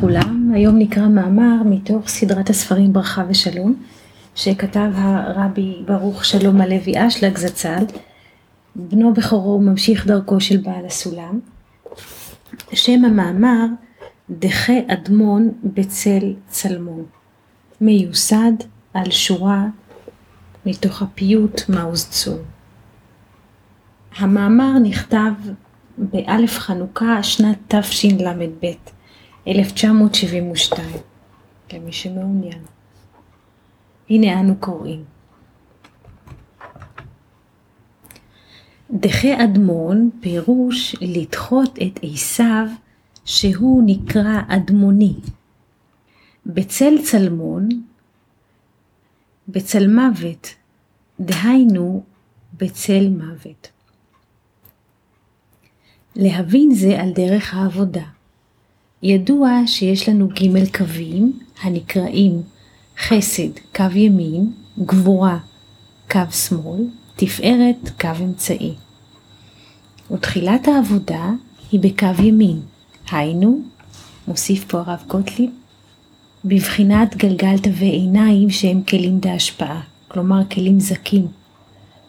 לכולם, היום נקרא מאמר מתוך סדרת הספרים ברכה ושלום שכתב הרבי ברוך שלום הלוי אשלג זצ"ל, בנו בכורו וממשיך דרכו של בעל הסולם. שם המאמר דחה אדמון בצל צלמון, מיוסד על שורה מתוך הפיוט מעוז צור. המאמר נכתב באלף חנוכה שנת תשל"ב 1972, למי שמעוניין. הנה אנו קוראים. דחה אדמון פירוש לדחות את עשיו שהוא נקרא אדמוני. בצל צלמון, בצל מוות, דהיינו בצל מוות. להבין זה על דרך העבודה. ידוע שיש לנו ג' קווים הנקראים חסד קו ימין, גבורה קו שמאל, תפארת קו אמצעי. ותחילת העבודה היא בקו ימין, היינו, מוסיף פה הרב גוטליב, בבחינת גלגל תווי עיניים שהם כלים בהשפעה, כלומר כלים זכים,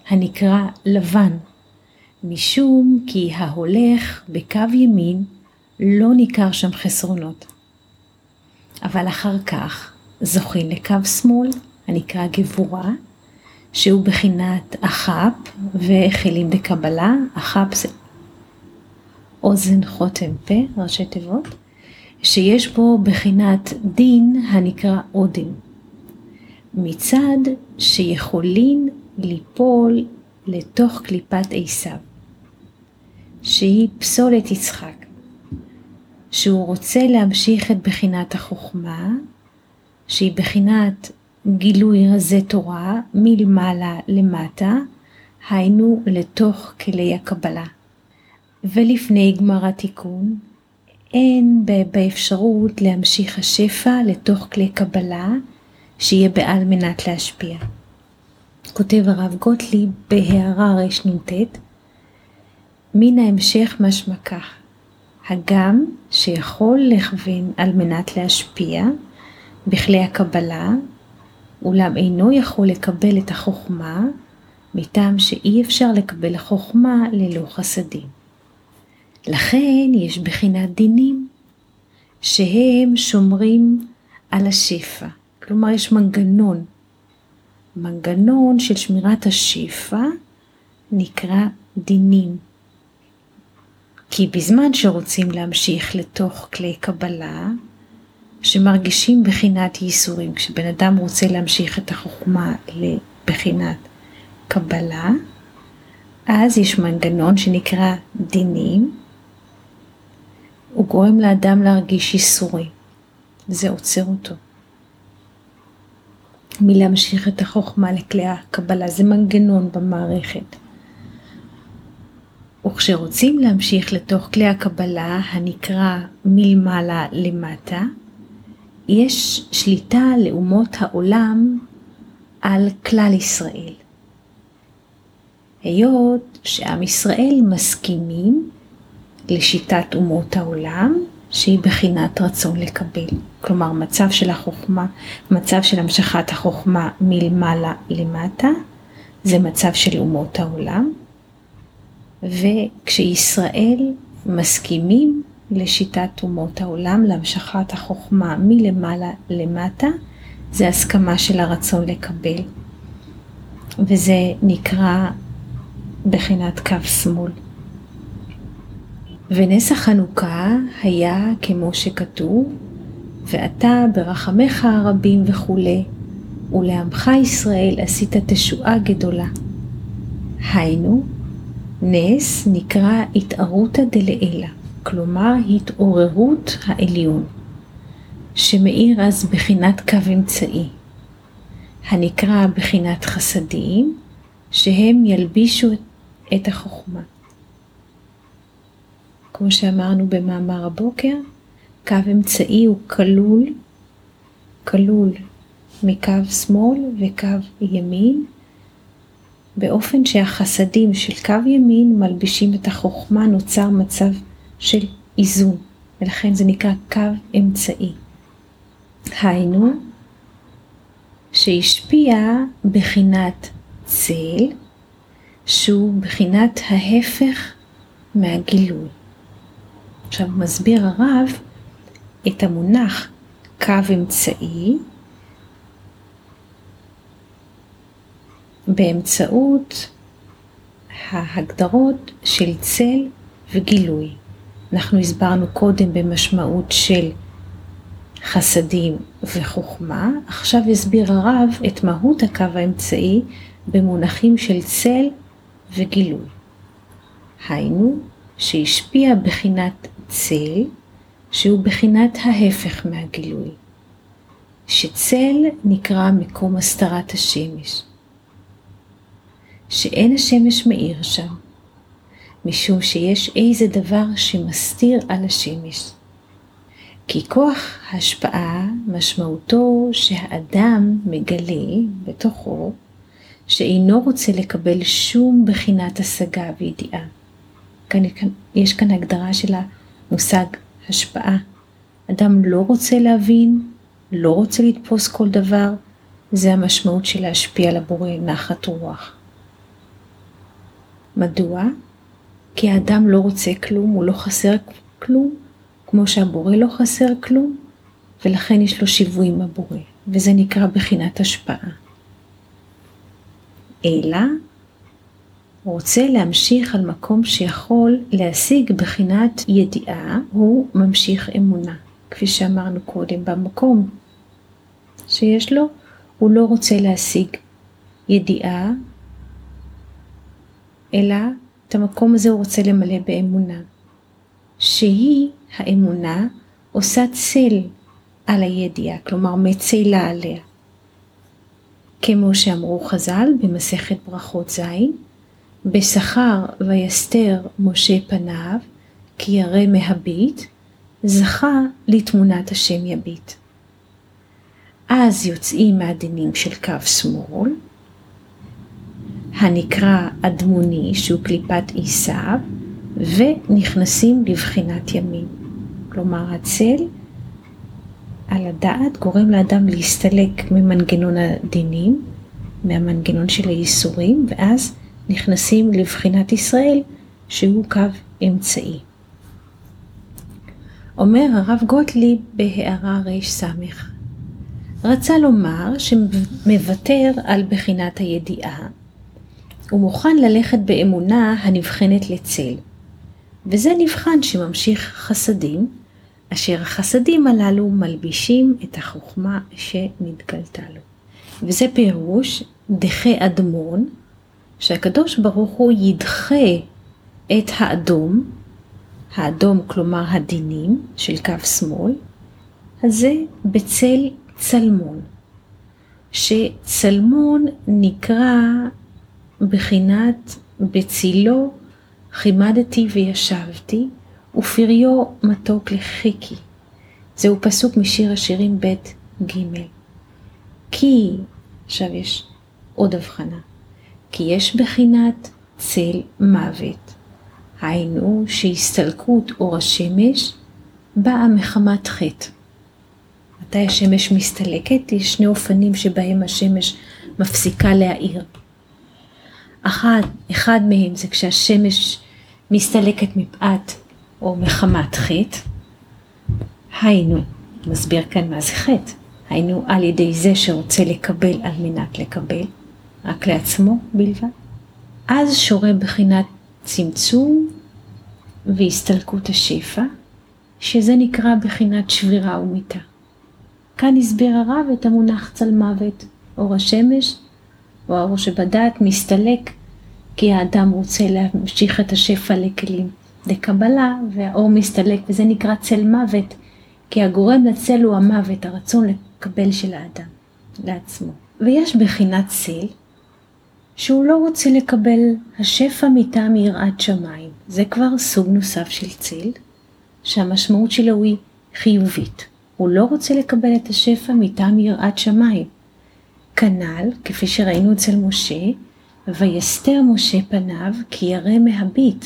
הנקרא לבן, משום כי ההולך בקו ימין לא ניכר שם חסרונות. אבל אחר כך זוכים לקו שמאל, הנקרא גבורה, שהוא בחינת אחאפ וכלים דקבלה, אחאפ זה אוזן חותם פה, ראשי תיבות, שיש בו בחינת דין הנקרא אודם. מצד שיכולים ליפול לתוך קליפת עשיו, שהיא פסולת יצחק. שהוא רוצה להמשיך את בחינת החוכמה, שהיא בחינת גילוי רזי תורה מלמעלה למטה, היינו לתוך כלי הקבלה. ולפני גמר התיקון, אין באפשרות להמשיך השפע לתוך כלי קבלה, שיהיה בעל מנת להשפיע. כותב הרב גוטליב בהערה רנ"ט, מן ההמשך משמע כך הגם שיכול לכוון על מנת להשפיע בכלי הקבלה, אולם אינו יכול לקבל את החוכמה, מטעם שאי אפשר לקבל חוכמה ללא חסדים. לכן יש בחינת דינים, שהם שומרים על השפע. כלומר, יש מנגנון. מנגנון של שמירת השפע נקרא דינים. כי בזמן שרוצים להמשיך לתוך כלי קבלה, שמרגישים בחינת ייסורים, כשבן אדם רוצה להמשיך את החוכמה לבחינת קבלה, אז יש מנגנון שנקרא דינים, הוא גורם לאדם להרגיש ייסורים, זה עוצר אותו. מלהמשיך את החוכמה לכלי הקבלה, זה מנגנון במערכת. וכשרוצים להמשיך לתוך כלי הקבלה הנקרא מלמעלה למטה, יש שליטה לאומות העולם על כלל ישראל. היות שעם ישראל מסכימים לשיטת אומות העולם, שהיא בחינת רצון לקבל. כלומר, מצב של החוכמה, מצב של המשכת החוכמה מלמעלה למטה, זה מצב של אומות העולם. וכשישראל מסכימים לשיטת אומות העולם, להמשכת החוכמה מלמעלה למטה, זה הסכמה של הרצון לקבל. וזה נקרא בחינת קו שמאל. ונס החנוכה היה כמו שכתוב, ואתה ברחמך הרבים וכולי, ולעמך ישראל עשית תשועה גדולה. היינו, נס נקרא התערותא דלעילא, כלומר התעוררות העליון, שמאיר אז בחינת קו אמצעי, הנקרא בחינת חסדים, שהם ילבישו את החוכמה. כמו שאמרנו במאמר הבוקר, קו אמצעי הוא כלול, כלול מקו שמאל וקו ימין, באופן שהחסדים של קו ימין מלבישים את החוכמה, נוצר מצב של איזון, ולכן זה נקרא קו אמצעי. היינו, שהשפיע בחינת צל, שהוא בחינת ההפך מהגילוי. עכשיו מסביר הרב את המונח קו אמצעי באמצעות ההגדרות של צל וגילוי. אנחנו הסברנו קודם במשמעות של חסדים וחוכמה, עכשיו הסביר הרב את מהות הקו האמצעי במונחים של צל וגילוי. היינו, שהשפיע בחינת צל, שהוא בחינת ההפך מהגילוי. שצל נקרא מקום הסתרת השמש. שאין השמש מאיר שם, משום שיש איזה דבר שמסתיר על השמש. כי כוח ההשפעה משמעותו שהאדם מגלה בתוכו שאינו רוצה לקבל שום בחינת השגה וידיעה. כאן, יש כאן הגדרה של המושג השפעה. אדם לא רוצה להבין, לא רוצה לתפוס כל דבר, זה המשמעות של להשפיע על הבורא נחת רוח. מדוע? כי האדם לא רוצה כלום, הוא לא חסר כלום, כמו שהבורא לא חסר כלום, ולכן יש לו שיווי עם הבורא, וזה נקרא בחינת השפעה. אלא הוא רוצה להמשיך על מקום שיכול להשיג בחינת ידיעה, הוא ממשיך אמונה, כפי שאמרנו קודם, במקום שיש לו, הוא לא רוצה להשיג ידיעה, אלא את המקום הזה הוא רוצה למלא באמונה, שהיא האמונה עושה צל על הידיעה, כלומר מצלה עליה. כמו שאמרו חז"ל במסכת ברכות ז', בשכר ויסתר משה פניו, כי ירא מהביט, זכה לתמונת השם יביט. אז יוצאים מהדינים של קו שמאל, הנקרא אדמוני שהוא קליפת עשיו, ונכנסים לבחינת ימין. כלומר הצל על הדעת גורם לאדם להסתלק ממנגנון הדינים, מהמנגנון של הייסורים, ואז נכנסים לבחינת ישראל שהוא קו אמצעי. אומר הרב גוטליב בהערה רס רצה לומר שמוותר על בחינת הידיעה הוא מוכן ללכת באמונה הנבחנת לצל, וזה נבחן שממשיך חסדים, אשר החסדים הללו מלבישים את החוכמה שנתגלתה לו. וזה פירוש דחי אדמון, שהקדוש ברוך הוא ידחה את האדום, האדום כלומר הדינים של קו שמאל, הזה בצל צלמון, שצלמון נקרא בחינת בצילו חימדתי וישבתי, ופריו מתוק לחיכי. זהו פסוק משיר השירים ב' ג'. כי, עכשיו יש עוד הבחנה, כי יש בחינת צל מוות, היינו שהסתלקות אור השמש באה מחמת חטא. מתי השמש מסתלקת? יש שני אופנים שבהם השמש מפסיקה להאיר. אחד, אחד מהם זה כשהשמש מסתלקת מפאת או מחמת חטא, היינו, מסביר כאן מה זה חטא, היינו על ידי זה שרוצה לקבל על מנת לקבל, רק לעצמו בלבד. אז שורה בחינת צמצום והסתלקות השפע, שזה נקרא בחינת שבירה ומיתה. כאן הסביר הרב את המונח צל מוות, אור השמש או האור שבדעת מסתלק כי האדם רוצה להמשיך את השפע לכלים לקבלה והאור מסתלק וזה נקרא צל מוות כי הגורם לצל הוא המוות, הרצון לקבל של האדם לעצמו. ויש בחינת צל שהוא לא רוצה לקבל השפע מטעם יראת שמיים. זה כבר סוג נוסף של צל שהמשמעות שלו היא חיובית. הוא לא רוצה לקבל את השפע מטעם יראת שמיים. כנ"ל, כפי שראינו אצל משה, ויסתר משה פניו כי ירא מהביט,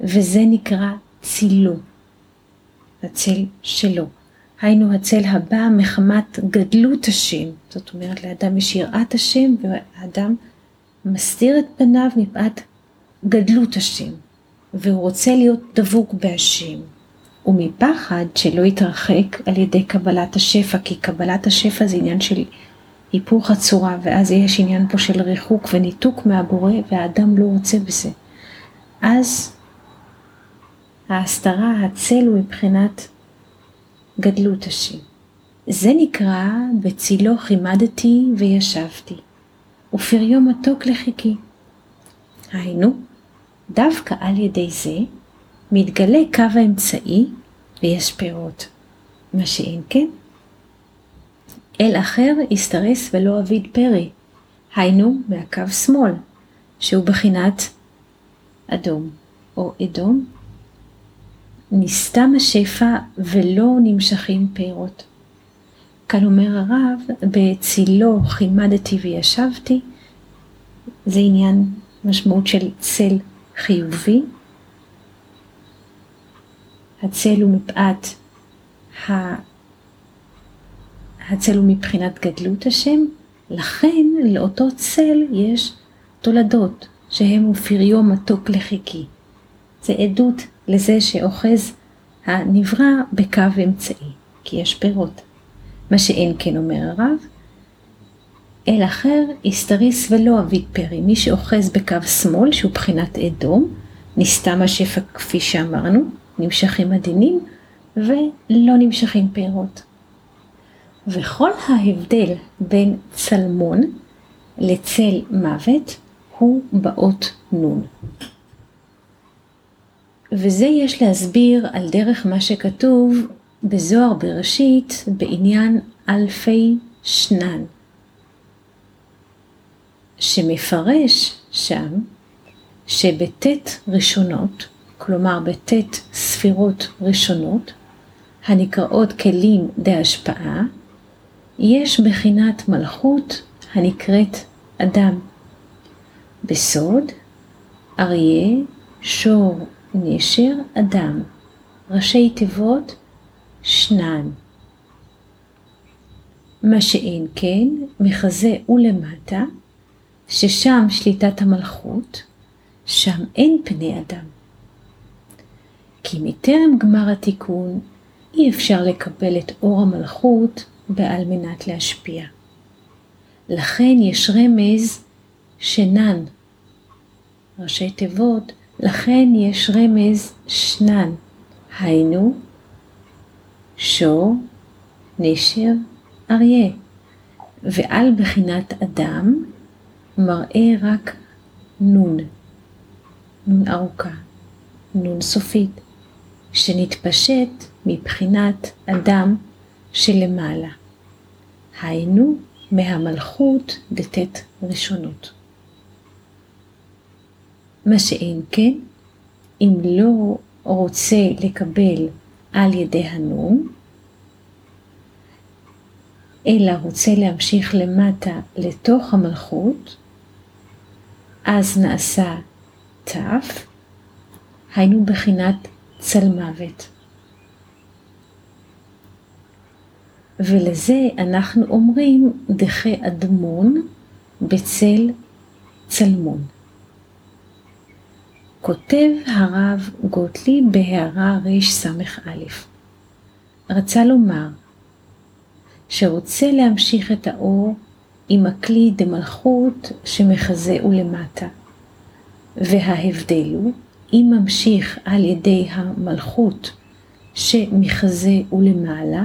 וזה נקרא צילו. הצל שלו. היינו הצל הבא מחמת גדלות השם, זאת אומרת לאדם יש יראת השם והאדם מסתיר את פניו מפאת גדלות השם, והוא רוצה להיות דבוק בהשם. ומפחד שלא יתרחק על ידי קבלת השפע, כי קבלת השפע זה עניין של היפוך הצורה, ואז יש עניין פה של ריחוק וניתוק מהבורא, והאדם לא רוצה בזה. אז ההסתרה, הצל הוא מבחינת גדלות השם. זה נקרא בצילו חימדתי וישבתי, ופריו מתוק לחיכי. היינו, דווקא על ידי זה מתגלה קו האמצעי ויש פירות, מה שאין כן. אל אחר יסתרס ולא אביד פרי, היינו מהקו שמאל, שהוא בחינת אדום או אדום. נסתם השפע ולא נמשכים פירות. כאן אומר הרב, בצילו חימדתי וישבתי, זה עניין, משמעות של צל חיובי. הצל הוא מפאת הצל הוא מבחינת גדלות השם, לכן לאותו צל יש תולדות, שהם ופריו מתוק לחיקי. זה עדות לזה שאוחז הנברא בקו אמצעי, כי יש פירות. מה שאין כן אומר הרב, אל אחר הסתריס ולא אביא פרי, מי שאוחז בקו שמאל, שהוא בחינת אדום, נסתם השפע כפי שאמרנו, נמשכים הדינים, ולא נמשכים פירות. וכל ההבדל בין צלמון לצל מוות הוא באות נון. וזה יש להסביר על דרך מה שכתוב בזוהר בראשית בעניין אלפי שנן, שמפרש שם שבט' ראשונות, כלומר בט' ספירות ראשונות, הנקראות כלים דהשפעה, יש בחינת מלכות הנקראת אדם. בסוד, אריה, שור, נשר, אדם. ראשי תיבות, שנן. מה שאין כן, מחזה ולמטה, ששם שליטת המלכות, שם אין פני אדם. כי מטרם גמר התיקון, אי אפשר לקבל את אור המלכות בעל מנת להשפיע. לכן יש רמז שנן, ראשי תיבות, לכן יש רמז שנן, היינו שור, נשר, אריה, ועל בחינת אדם מראה רק נון, נון ארוכה, נון סופית, שנתפשט מבחינת אדם שלמעלה. היינו מהמלכות דתת ראשונות. מה שאין כן, אם לא רוצה לקבל על ידי הנום, אלא רוצה להמשיך למטה לתוך המלכות, אז נעשה ת', היינו בחינת צלמוות. ולזה אנחנו אומרים דחי אדמון בצל צלמון. כותב הרב גוטליב בהערה רס"א, רצה לומר שרוצה להמשיך את האור עם הכלי דמלכות שמחזה ולמטה, וההבדל הוא אם ממשיך על ידי המלכות שמחזה ולמעלה,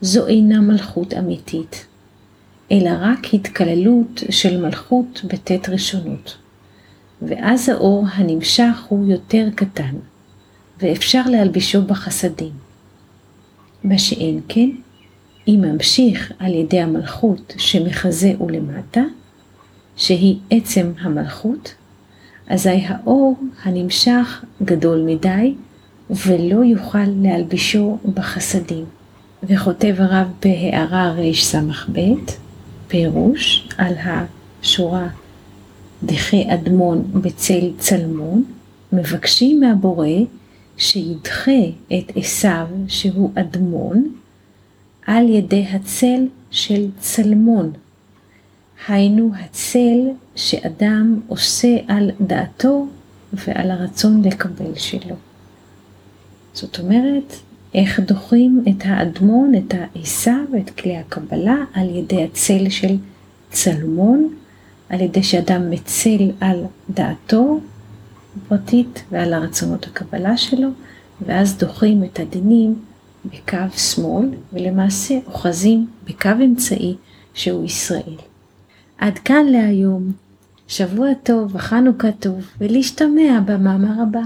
זו אינה מלכות אמיתית, אלא רק התקללות של מלכות בט' ראשונות. ואז האור הנמשך הוא יותר קטן, ואפשר להלבישו בחסדים. מה שאין כן, אם ממשיך על ידי המלכות שמחזה ולמטה, שהיא עצם המלכות, אזי האור הנמשך גדול מדי, ולא יוכל להלבישו בחסדים. וכותב הרב בהערה רס"ב, פירוש על השורה דחי אדמון בצל צלמון, מבקשים מהבורא שידחה את עשיו, שהוא אדמון, על ידי הצל של צלמון. היינו הצל שאדם עושה על דעתו ועל הרצון לקבל שלו. זאת אומרת, איך דוחים את האדמון, את העשיו, את כלי הקבלה, על ידי הצל של צלמון, על ידי שאדם מצל על דעתו הפרטית ועל הרצונות הקבלה שלו, ואז דוחים את הדינים בקו שמאל, ולמעשה אוחזים בקו אמצעי שהוא ישראל. עד כאן להיום. שבוע טוב וחנוכה טוב, ולהשתמע במאמר הבא.